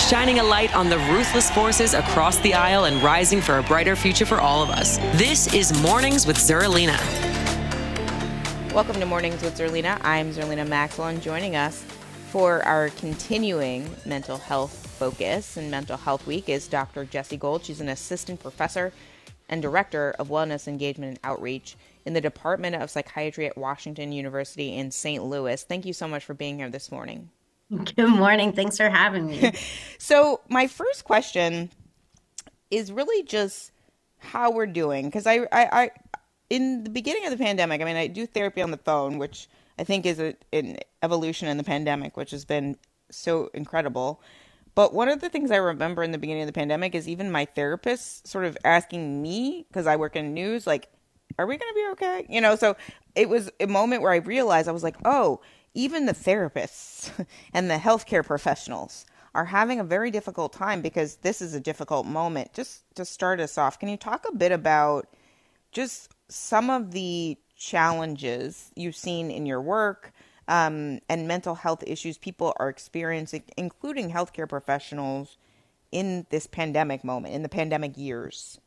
shining a light on the ruthless forces across the aisle and rising for a brighter future for all of us. This is Mornings with Zerlina. Welcome to Mornings with Zerlina. I'm Zerlina Maxwell, and joining us for our continuing mental health focus and Mental Health Week is Dr. Jessi Gold. She's an assistant professor and director of wellness engagement and outreach in the Department of Psychiatry at Washington University in St. Louis. Thank you so much for being here this morning. Good morning. Thanks for having me. so, my first question is really just how we're doing because I, I, I, in the beginning of the pandemic, I mean, I do therapy on the phone, which I think is a, an evolution in the pandemic, which has been so incredible. But one of the things I remember in the beginning of the pandemic is even my therapist sort of asking me, because I work in news, like, are we going to be okay? You know, so it was a moment where I realized I was like, oh, even the therapists and the healthcare professionals are having a very difficult time because this is a difficult moment. Just to start us off, can you talk a bit about just some of the challenges you've seen in your work um, and mental health issues people are experiencing, including healthcare professionals in this pandemic moment, in the pandemic years?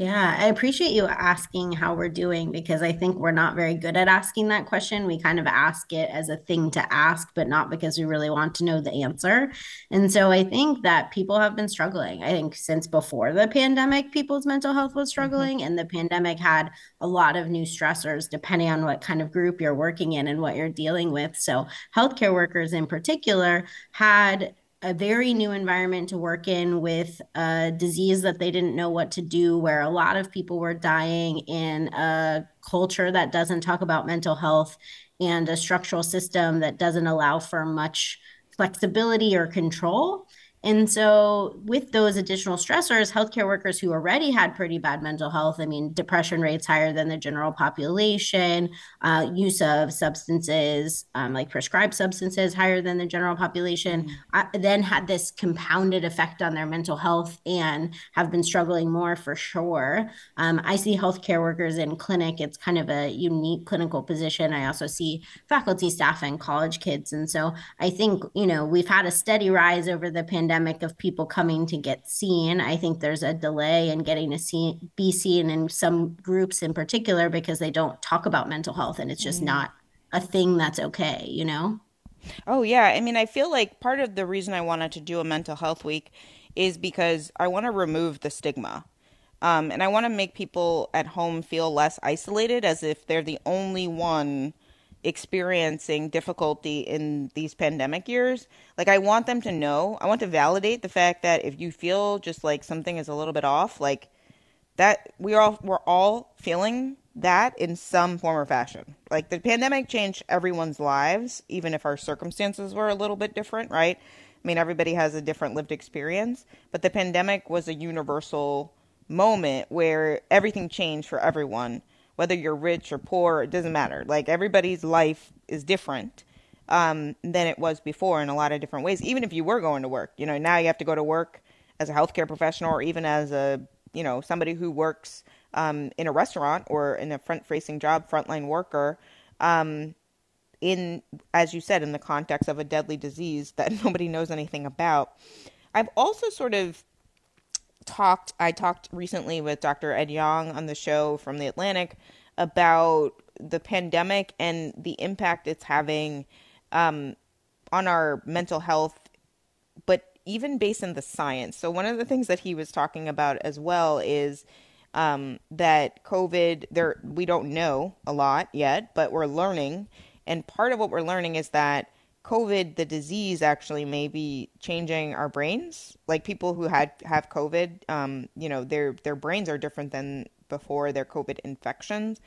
Yeah, I appreciate you asking how we're doing because I think we're not very good at asking that question. We kind of ask it as a thing to ask, but not because we really want to know the answer. And so I think that people have been struggling. I think since before the pandemic, people's mental health was mm-hmm. struggling, mm-hmm. and the pandemic had a lot of new stressors depending on what kind of group you're working in and what you're dealing with. So, healthcare workers in particular had a very new environment to work in with a disease that they didn't know what to do, where a lot of people were dying in a culture that doesn't talk about mental health and a structural system that doesn't allow for much flexibility or control. And so, with those additional stressors, healthcare workers who already had pretty bad mental health, I mean, depression rates higher than the general population, uh, use of substances um, like prescribed substances higher than the general population, mm-hmm. uh, then had this compounded effect on their mental health and have been struggling more for sure. Um, I see healthcare workers in clinic, it's kind of a unique clinical position. I also see faculty, staff, and college kids. And so, I think, you know, we've had a steady rise over the pandemic pandemic of people coming to get seen. I think there's a delay in getting to see, be seen in some groups in particular because they don't talk about mental health and it's just mm. not a thing that's okay, you know? Oh, yeah. I mean, I feel like part of the reason I wanted to do a mental health week is because I want to remove the stigma. Um, and I want to make people at home feel less isolated as if they're the only one experiencing difficulty in these pandemic years, like I want them to know, I want to validate the fact that if you feel just like something is a little bit off, like that we all we're all feeling that in some form or fashion. Like the pandemic changed everyone's lives, even if our circumstances were a little bit different, right? I mean, everybody has a different lived experience, but the pandemic was a universal moment where everything changed for everyone whether you're rich or poor, it doesn't matter. Like everybody's life is different um, than it was before in a lot of different ways. Even if you were going to work, you know, now you have to go to work as a healthcare professional or even as a, you know, somebody who works um, in a restaurant or in a front-facing job, frontline worker. Um, in, as you said, in the context of a deadly disease that nobody knows anything about. I've also sort of talked I talked recently with Dr. Ed Yong on the show from the Atlantic about the pandemic and the impact it's having um, on our mental health, but even based in the science. So one of the things that he was talking about as well is um, that COVID there we don't know a lot yet, but we're learning, and part of what we're learning is that COVID, the disease, actually may be changing our brains. Like people who had have COVID, um, you know, their their brains are different than before their COVID infections.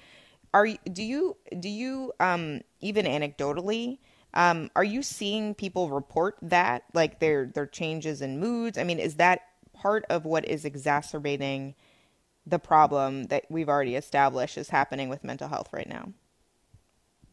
Are do you do you um, even anecdotally um, are you seeing people report that like their their changes in moods? I mean, is that part of what is exacerbating the problem that we've already established is happening with mental health right now?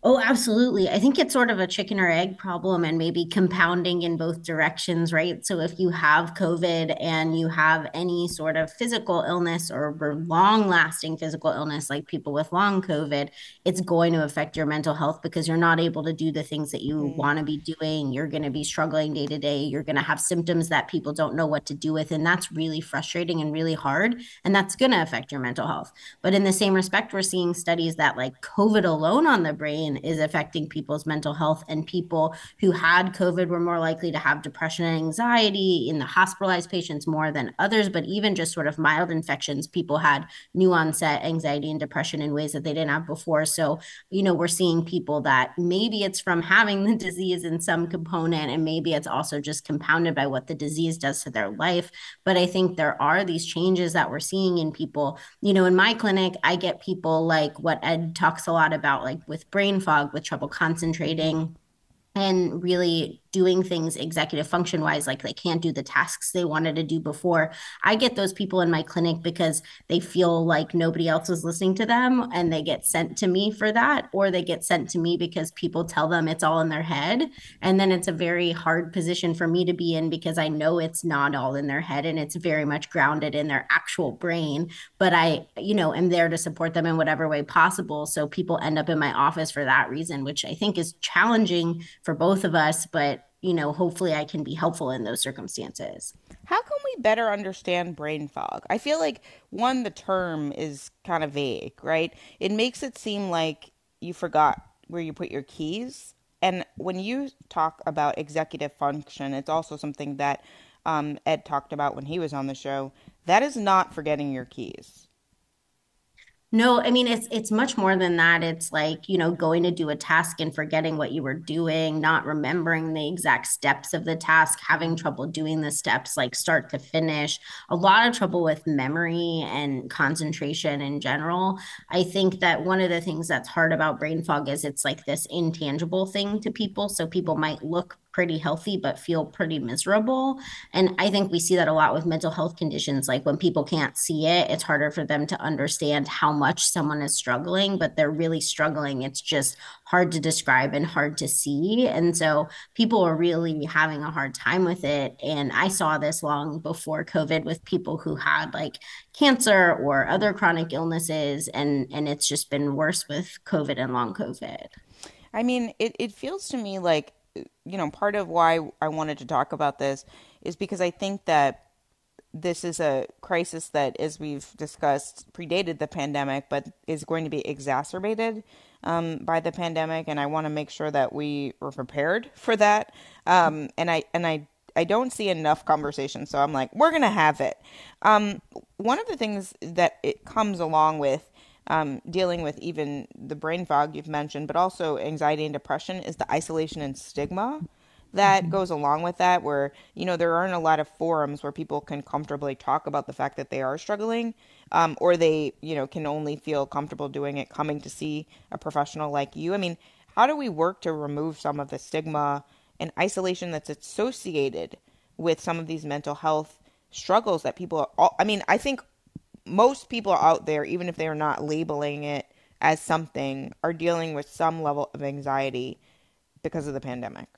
Oh, absolutely. I think it's sort of a chicken or egg problem and maybe compounding in both directions, right? So if you have COVID and you have any sort of physical illness or long lasting physical illness, like people with long COVID, it's going to affect your mental health because you're not able to do the things that you mm. want to be doing. You're going to be struggling day to day. You're going to have symptoms that people don't know what to do with. And that's really frustrating and really hard. And that's going to affect your mental health. But in the same respect, we're seeing studies that like COVID alone on the brain is affecting people's mental health. And people who had COVID were more likely to have depression and anxiety in the hospitalized patients more than others. But even just sort of mild infections, people had new onset anxiety and depression in ways that they didn't have before. So, you know, we're seeing people that maybe it's from having the disease in some component, and maybe it's also just compounded by what the disease does to their life. But I think there are these changes that we're seeing in people. You know, in my clinic, I get people like what Ed talks a lot about, like with brain fog, with trouble concentrating, and really doing things executive function wise like they can't do the tasks they wanted to do before. I get those people in my clinic because they feel like nobody else is listening to them and they get sent to me for that or they get sent to me because people tell them it's all in their head. And then it's a very hard position for me to be in because i know it's not all in their head and it's very much grounded in their actual brain. But i you know am there to support them in whatever way possible. So people end up in my office for that reason which i think is challenging for both of us but you know, hopefully I can be helpful in those circumstances. How can we better understand brain fog? I feel like one, the term is kind of vague, right? It makes it seem like you forgot where you put your keys. And when you talk about executive function, it's also something that um, Ed talked about when he was on the show. That is not forgetting your keys. No, I mean it's it's much more than that. It's like, you know, going to do a task and forgetting what you were doing, not remembering the exact steps of the task, having trouble doing the steps like start to finish. A lot of trouble with memory and concentration in general. I think that one of the things that's hard about brain fog is it's like this intangible thing to people. So people might look pretty healthy but feel pretty miserable. And I think we see that a lot with mental health conditions. Like when people can't see it, it's harder for them to understand how much someone is struggling, but they're really struggling. It's just hard to describe and hard to see. And so people are really having a hard time with it. And I saw this long before COVID with people who had like cancer or other chronic illnesses. And, and it's just been worse with COVID and long COVID. I mean, it, it feels to me like you know, part of why I wanted to talk about this is because I think that this is a crisis that, as we've discussed, predated the pandemic, but is going to be exacerbated um, by the pandemic, and I want to make sure that we are prepared for that. Um, and I and I I don't see enough conversation, so I'm like, we're gonna have it. Um, one of the things that it comes along with um, dealing with even the brain fog you've mentioned, but also anxiety and depression is the isolation and stigma that mm-hmm. goes along with that where you know there aren't a lot of forums where people can comfortably talk about the fact that they are struggling um, or they you know can only feel comfortable doing it coming to see a professional like you i mean how do we work to remove some of the stigma and isolation that's associated with some of these mental health struggles that people are all, i mean i think most people out there, even if they are not labeling it as something, are dealing with some level of anxiety because of the pandemic.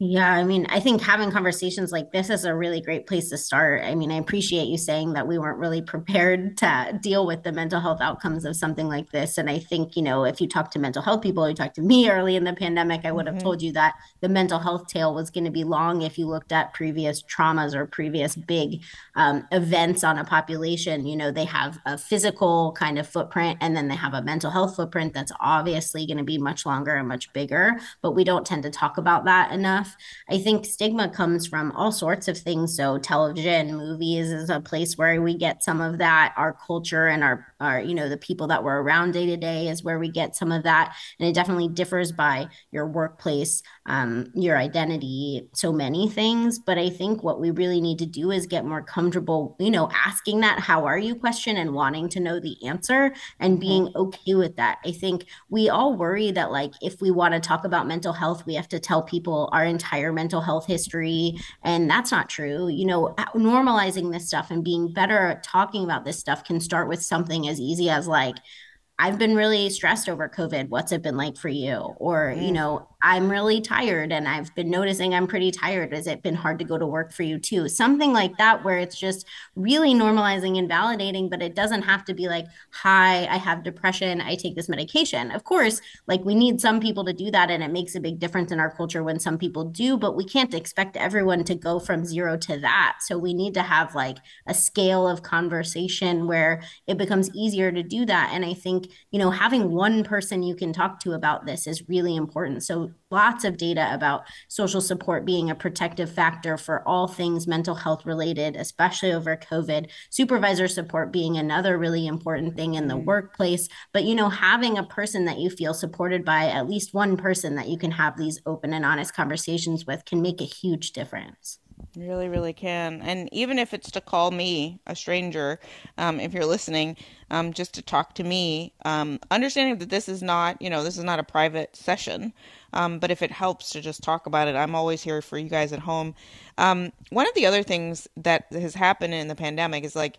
Yeah, I mean, I think having conversations like this is a really great place to start. I mean, I appreciate you saying that we weren't really prepared to deal with the mental health outcomes of something like this. And I think, you know, if you talk to mental health people, you talk to me early in the pandemic, I would have mm-hmm. told you that the mental health tail was going to be long if you looked at previous traumas or previous big um, events on a population. You know, they have a physical kind of footprint and then they have a mental health footprint that's obviously going to be much longer and much bigger, but we don't tend to talk about that enough enough. I think stigma comes from all sorts of things. So television, movies is a place where we get some of that. Our culture and our our, you know, the people that we're around day to day is where we get some of that. And it definitely differs by your workplace, um, your identity, so many things. But I think what we really need to do is get more comfortable, you know, asking that how are you question and wanting to know the answer and mm-hmm. being okay with that. I think we all worry that, like, if we want to talk about mental health, we have to tell people our entire mental health history. And that's not true. You know, normalizing this stuff and being better at talking about this stuff can start with something as easy as like, I've been really stressed over COVID. What's it been like for you? Or, mm. you know, I'm really tired and I've been noticing I'm pretty tired. Has it been hard to go to work for you too? Something like that, where it's just really normalizing and validating, but it doesn't have to be like, hi, I have depression. I take this medication. Of course, like we need some people to do that. And it makes a big difference in our culture when some people do, but we can't expect everyone to go from zero to that. So we need to have like a scale of conversation where it becomes easier to do that. And I think, you know, having one person you can talk to about this is really important. So lots of data about social support being a protective factor for all things mental health related, especially over COVID. Supervisor support being another really important thing in the mm-hmm. workplace. But, you know, having a person that you feel supported by, at least one person that you can have these open and honest conversations with, can make a huge difference. Really, really can. And even if it's to call me, a stranger, um, if you're listening, um, just to talk to me, um, understanding that this is not, you know, this is not a private session. Um, but if it helps to just talk about it, I'm always here for you guys at home. Um, one of the other things that has happened in the pandemic is like,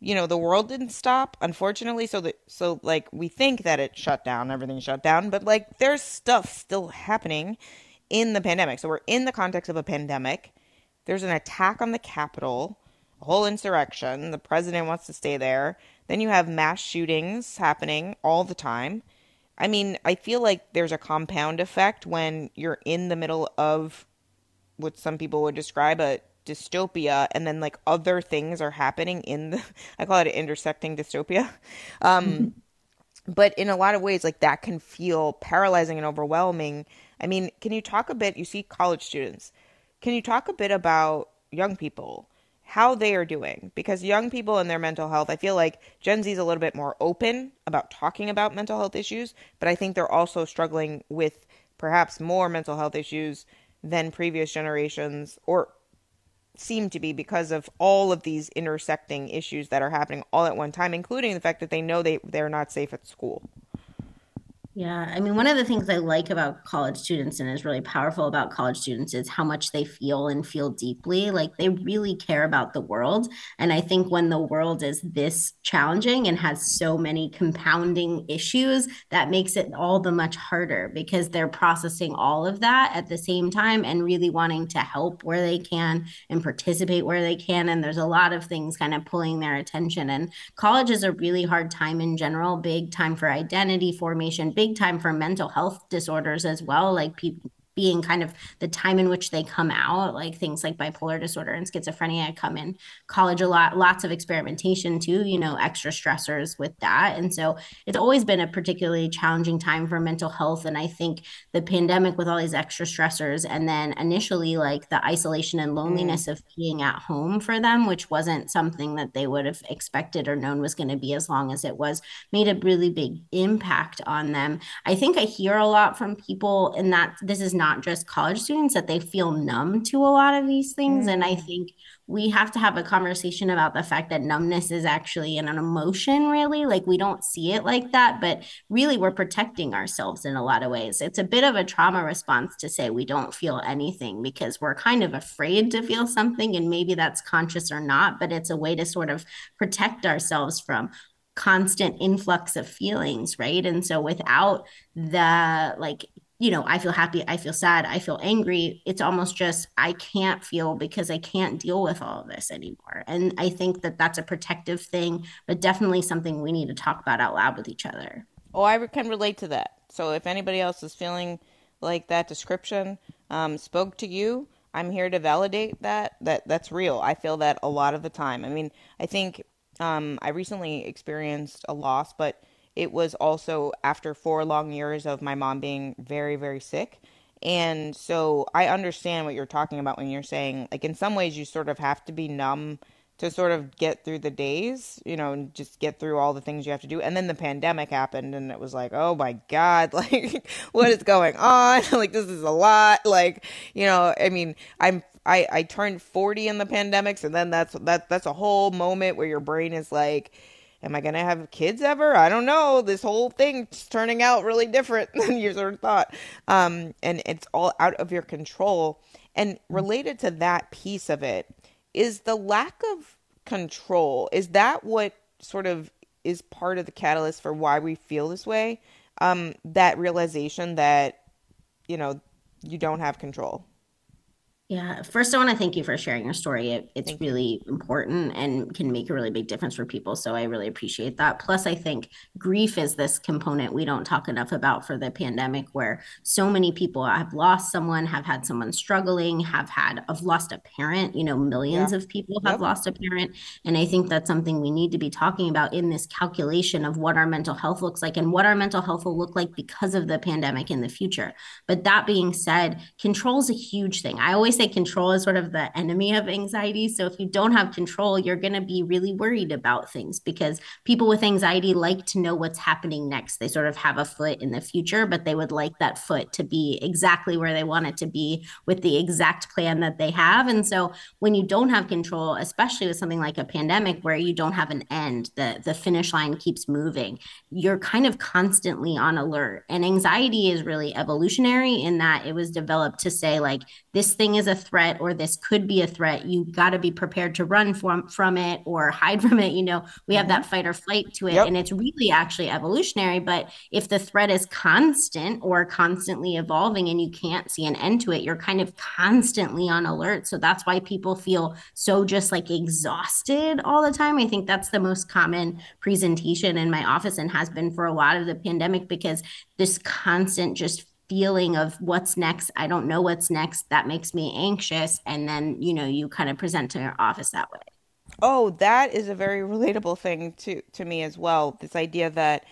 you know, the world didn't stop, unfortunately. So that, so like, we think that it shut down, everything shut down, but like, there's stuff still happening in the pandemic. So we're in the context of a pandemic there's an attack on the Capitol, a whole insurrection. The president wants to stay there. Then you have mass shootings happening all the time. I mean, I feel like there's a compound effect when you're in the middle of what some people would describe a dystopia and then like other things are happening in the I call it an intersecting dystopia. Um mm-hmm. but in a lot of ways like that can feel paralyzing and overwhelming. I mean, can you talk a bit you see college students can you talk a bit about young people, how they are doing? Because young people and their mental health, I feel like Gen Z is a little bit more open about talking about mental health issues, but I think they're also struggling with perhaps more mental health issues than previous generations or seem to be because of all of these intersecting issues that are happening all at one time, including the fact that they know they, they're not safe at school. Yeah, I mean, one of the things I like about college students and is really powerful about college students is how much they feel and feel deeply. Like they really care about the world. And I think when the world is this challenging and has so many compounding issues, that makes it all the much harder because they're processing all of that at the same time and really wanting to help where they can and participate where they can. And there's a lot of things kind of pulling their attention. And college is a really hard time in general, big time for identity formation big time for mental health disorders as well. Like people being kind of the time in which they come out like things like bipolar disorder and schizophrenia come in college a lot lots of experimentation too you know extra stressors with that. And so it's always been a particularly challenging time for mental health. And i think the pandemic with all these extra stressors and then initially like the isolation and loneliness mm. of being at home for them which wasn't something that they would have expected or known was going to be as long as it was made a really big impact on them. I think i hear a lot from people and that this is not just college students that they feel numb to a lot of these things mm. and i mm. think we have to have a conversation about the fact that numbness is actually an, an emotion really like we don't see it like that but really we're protecting ourselves in a lot of ways it's a bit of a trauma response to say we don't feel anything because we're kind of afraid to feel something and maybe that's conscious or not but it's a way to sort of protect ourselves from constant influx of feelings right and so without the like you know, I feel happy, I feel sad, I feel angry. It's almost just I can't feel because I can't deal with all of this anymore. And I think that that's a protective thing, but definitely something we need to talk about out loud with each other. Oh, I can relate to that. So if anybody else is feeling like that description um, spoke to you, I'm here to validate that. That that's real. I feel that a lot of the time. I mean, I think um, I recently experienced a loss, but it was also after four long years of my mom being very, very sick. And so I understand what you're talking about when you're saying, like, in some ways, you sort of have to be numb to sort of get through the days, you know, and just get through all the things you have to do. And then the pandemic happened, and it was like, oh my God, like, what is going on? like, this is a lot. Like, you know, I mean, I'm I, I turned 40 in the pandemics and then that's that that's a whole moment where your brain is like, am I going to have kids ever? I don't know. This whole thing's turning out really different than you sort of thought. Um, and it's all out of your control. And related to that piece of it, is the lack of control is that what sort of is part of the catalyst for why we feel this way um that realization that you know you don't have control yeah, first I want to thank you for sharing your story. It, it's thank really you. important and can make a really big difference for people. So I really appreciate that. Plus, I think grief is this component we don't talk enough about for the pandemic, where so many people have lost someone, have had someone struggling, have had have lost a parent. You know, millions yeah. of people have yep. lost a parent, and I think that's something we need to be talking about in this calculation of what our mental health looks like and what our mental health will look like because of the pandemic in the future. But that being said, control is a huge thing. I always say control is sort of the enemy of anxiety. So if you don't have control, you're going to be really worried about things because people with anxiety like to know what's happening next. They sort of have a foot in the future, but they would like that foot to be exactly where they want it to be with the exact plan that they have. And so when you don't have control, especially with something like a pandemic where you don't have an end, the the finish line keeps moving, you're kind of constantly on alert. And anxiety is really evolutionary in that it was developed to say like this thing is a threat or this could be a threat you got to be prepared to run from from it or hide from it you know we have that mm-hmm. fight or flight to it yep. and it's really actually evolutionary but if the threat is constant or constantly evolving and you can't see an end to it you're kind of constantly on alert so that's why people feel so just like exhausted all the time i think that's the most common presentation in my office and has been for a lot of the pandemic because this constant just feeling of what's next. I don't know what's next. That makes me anxious. And then you know you kind of present to your office that way. Oh that is a very relatable thing to to me as well. This idea that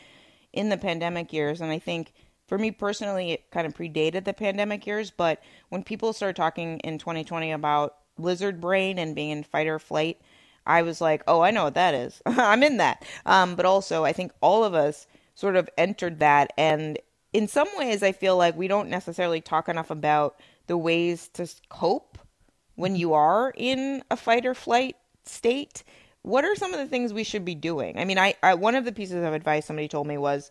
in the pandemic years and i think for me personally it kind of predated the pandemic years but when people started talking in 2020 about lizard brain and being in fight or flight i was like oh i know what that is. I'm in that. Um, but also i think all of us sort of entered that and in some ways, I feel like we don't necessarily talk enough about the ways to cope when you are in a fight or flight state. What are some of the things we should be doing? I mean, I, I one of the pieces of advice somebody told me was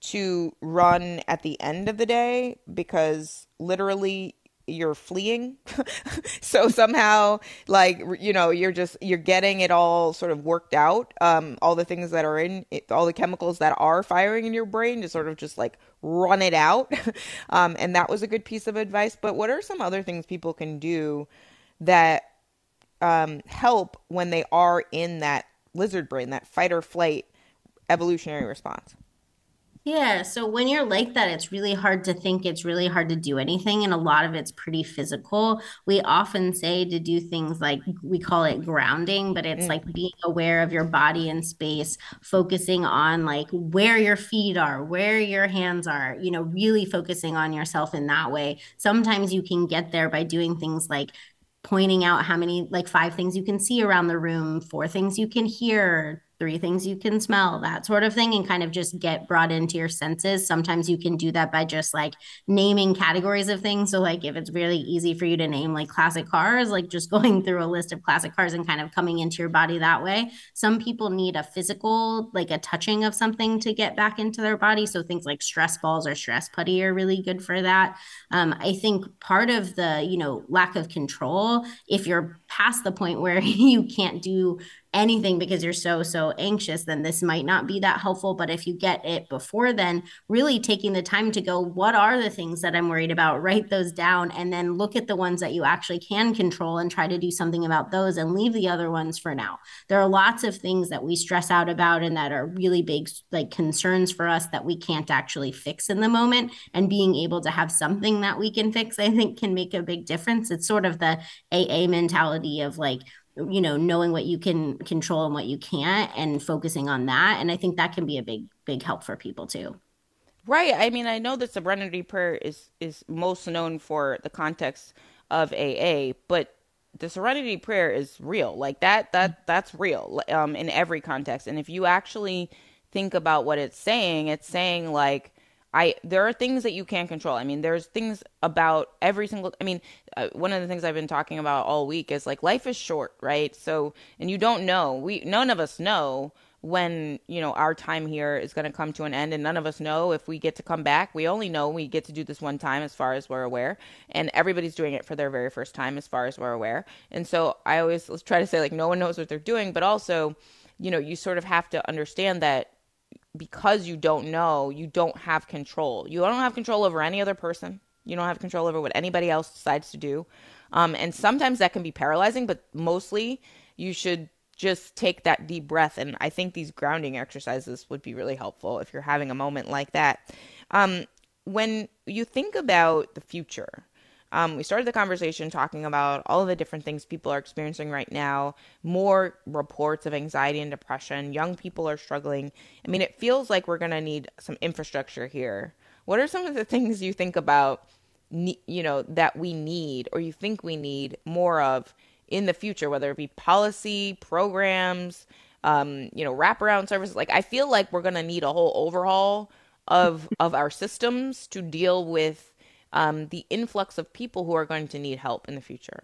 to run at the end of the day because literally you're fleeing so somehow like you know you're just you're getting it all sort of worked out um all the things that are in it, all the chemicals that are firing in your brain to sort of just like run it out. Um and that was a good piece of advice. But what are some other things people can do that um help when they are in that lizard brain that fight or flight evolutionary response yeah. So when you're like that, it's really hard to think, it's really hard to do anything. And a lot of it's pretty physical. We often say to do things like we call it grounding, but it's mm. like being aware of your body and space, focusing on like where your feet are, where your hands are, you know, really focusing on yourself in that way. Sometimes you can get there by doing things like pointing out how many like five things you can see around the room, four things you can hear, three things you can smell, that sort of thing, and kind of just get brought into your senses. Sometimes you can do that by just like naming categories of things. So, like, if it's really easy for you to name like classic cars, like just going through a list of classic cars and kind of coming into your body that way. Some people need a physical, like a touching of something to get back into their body. So, things like stress balls or stress putty are really good for that. Um, I think part of the, you know, lack of control, if you're past the point where you can't do anything because you're so so anxious then this might not be that helpful. But if you get it before then really taking the time to go what are the things that i'm worried about? Write those down and then look at the ones that you actually can control and try to do something about those and leave the other ones for now. There are lots of things that we stress out about and that are really big like concerns for us that we can't actually fix in the moment. And being able to have something that we can fix i think can make a big difference. It's sort of the aa mentality of like you know knowing what you can control and what you can't and focusing on that and i think that can be a big big help for people too Right. I mean, I know that Serenity Prayer is is most known for the context of AA, but the Serenity Prayer is real. Like that that that's real um in every context. And if you actually think about what it's saying, it's saying like I there are things that you can't control. I mean, there's things about every single I mean, uh, one of the things I've been talking about all week is like life is short, right? So, and you don't know. We none of us know when you know our time here is going to come to an end and none of us know if we get to come back we only know we get to do this one time as far as we're aware and everybody's doing it for their very first time as far as we're aware and so i always try to say like no one knows what they're doing but also you know you sort of have to understand that because you don't know you don't have control you don't have control over any other person you don't have control over what anybody else decides to do um, and sometimes that can be paralyzing but mostly you should just take that deep breath. And I think these grounding exercises would be really helpful if you're having a moment like that. Um, when you think about the future, um, we started the conversation talking about all of the different things people are experiencing right now, more reports of anxiety and depression. Young people are struggling. I mean, it feels like we're going to need some infrastructure here. What are some of the things you think about, you know, that we need or you think we need more of in the future, whether it be policy, programs, um, you know, wraparound services. Like I feel like we're gonna need a whole overhaul of of our systems to deal with um, the influx of people who are going to need help in the future.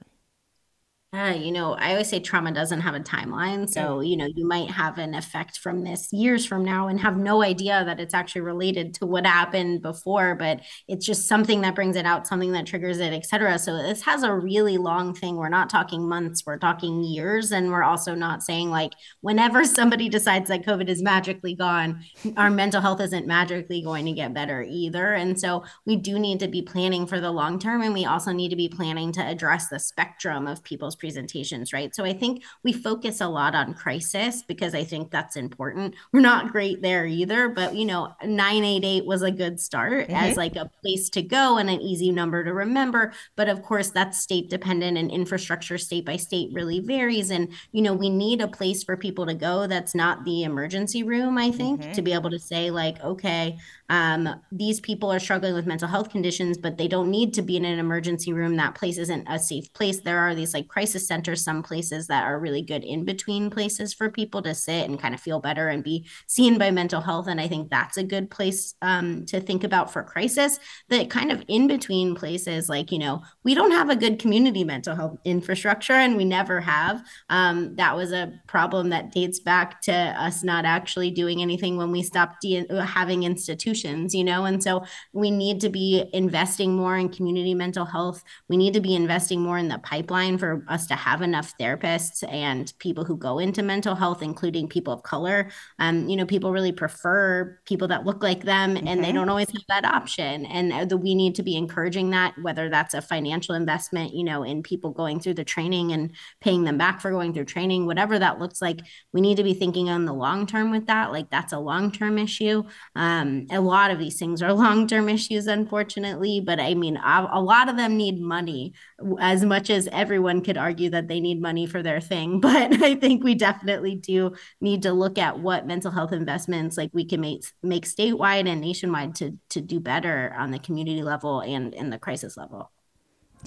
Yeah, you know, I always say trauma doesn't have a timeline. So, you know, you might have an effect from this years from now and have no idea that it's actually related to what happened before, but it's just something that brings it out, something that triggers it, etc. So this has a really long thing. We're not talking months, we're talking years. And we're also not saying like whenever somebody decides that COVID is magically gone, our mental health isn't magically going to get better either. And so we do need to be planning for the long term. And we also need to be planning to address the spectrum of people's presentations, right? So I think we focus a lot on crisis because I think that's important. We're not great there either, but you know, 988 was a good start mm-hmm. as like a place to go and an easy number to remember. But of course, that's state dependent and infrastructure state by state really varies. And, you know, we need a place for people to go that's not the emergency room, I think, mm-hmm. to be able to say, like, okay, um, these people are struggling with mental health conditions, but they don't need to be in an emergency room. That place isn't a safe place. There are these like crisis centers, some places that are really good in between places for people to sit and kind of feel better and be seen by mental health. And I think that's a good place um, to think about for crisis. That kind of in between places, like, you know, we don't have a good community mental health infrastructure and we never have. Um, that was a problem that dates back to us not actually doing anything when we stopped de- having institutions institutions, you know? And so we need to be investing more in community mental health. We need to be investing more in the pipeline for us to have enough therapists and people who go into mental health, including people of color. Um, you know, people really prefer people that look like them and they don't always have that option. And uh, we need to be encouraging that, whether that's a financial investment, you know, in people going through the training and paying them back for going through training, whatever that looks like. We need to be thinking on the long term with that. Like that's a long term issue. Um, a lot of these things are long term issues, unfortunately. But I mean, a, lot of them need money, as much as everyone could argue that they need money for their thing. But I think we definitely do need to look at what mental health investments like we can make make statewide and nationwide to to do better on the community level and in the crisis level.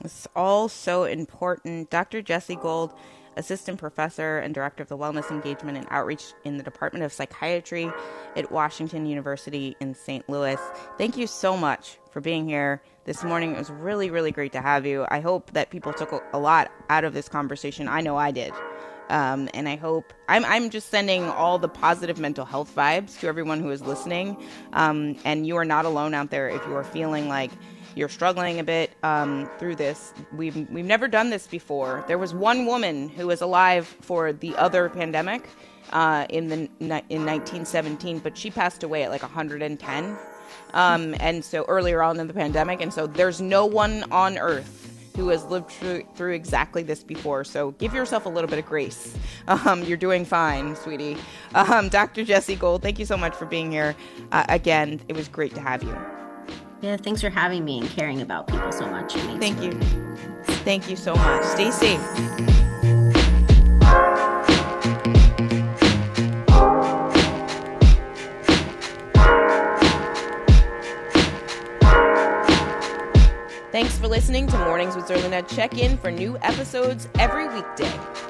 It's all so important. Dr. Jessi Gold assistant professor and director of the Wellness Engagement and Outreach in the Department of Psychiatry at Washington University in St. Louis. Thank you so much for being here this morning. It was really, really great to have you. I hope that people took a lot out of this conversation. I know I did. Um, and I hope I'm, I'm just sending all the positive mental health vibes to everyone who is listening. Um, and you are not alone out there if you are feeling like you're struggling a bit um, through this. We've we've never done this before. There was one woman who was alive for the other pandemic uh, in the in 1917, but she passed away at like 110. Um, and so earlier on in the pandemic, and so there's no one on Earth who has lived through, through exactly this before. So give yourself a little bit of grace. Um, you're doing fine, sweetie. Um, Dr. Jessi Gold, thank you so much for being here. Uh, again, it was great to have you. Yeah, thanks for having me and caring about people so much. Thank you. Thank you so much. Stay safe. Thanks for listening to Mornings with Zerlina. Check in for new episodes every weekday.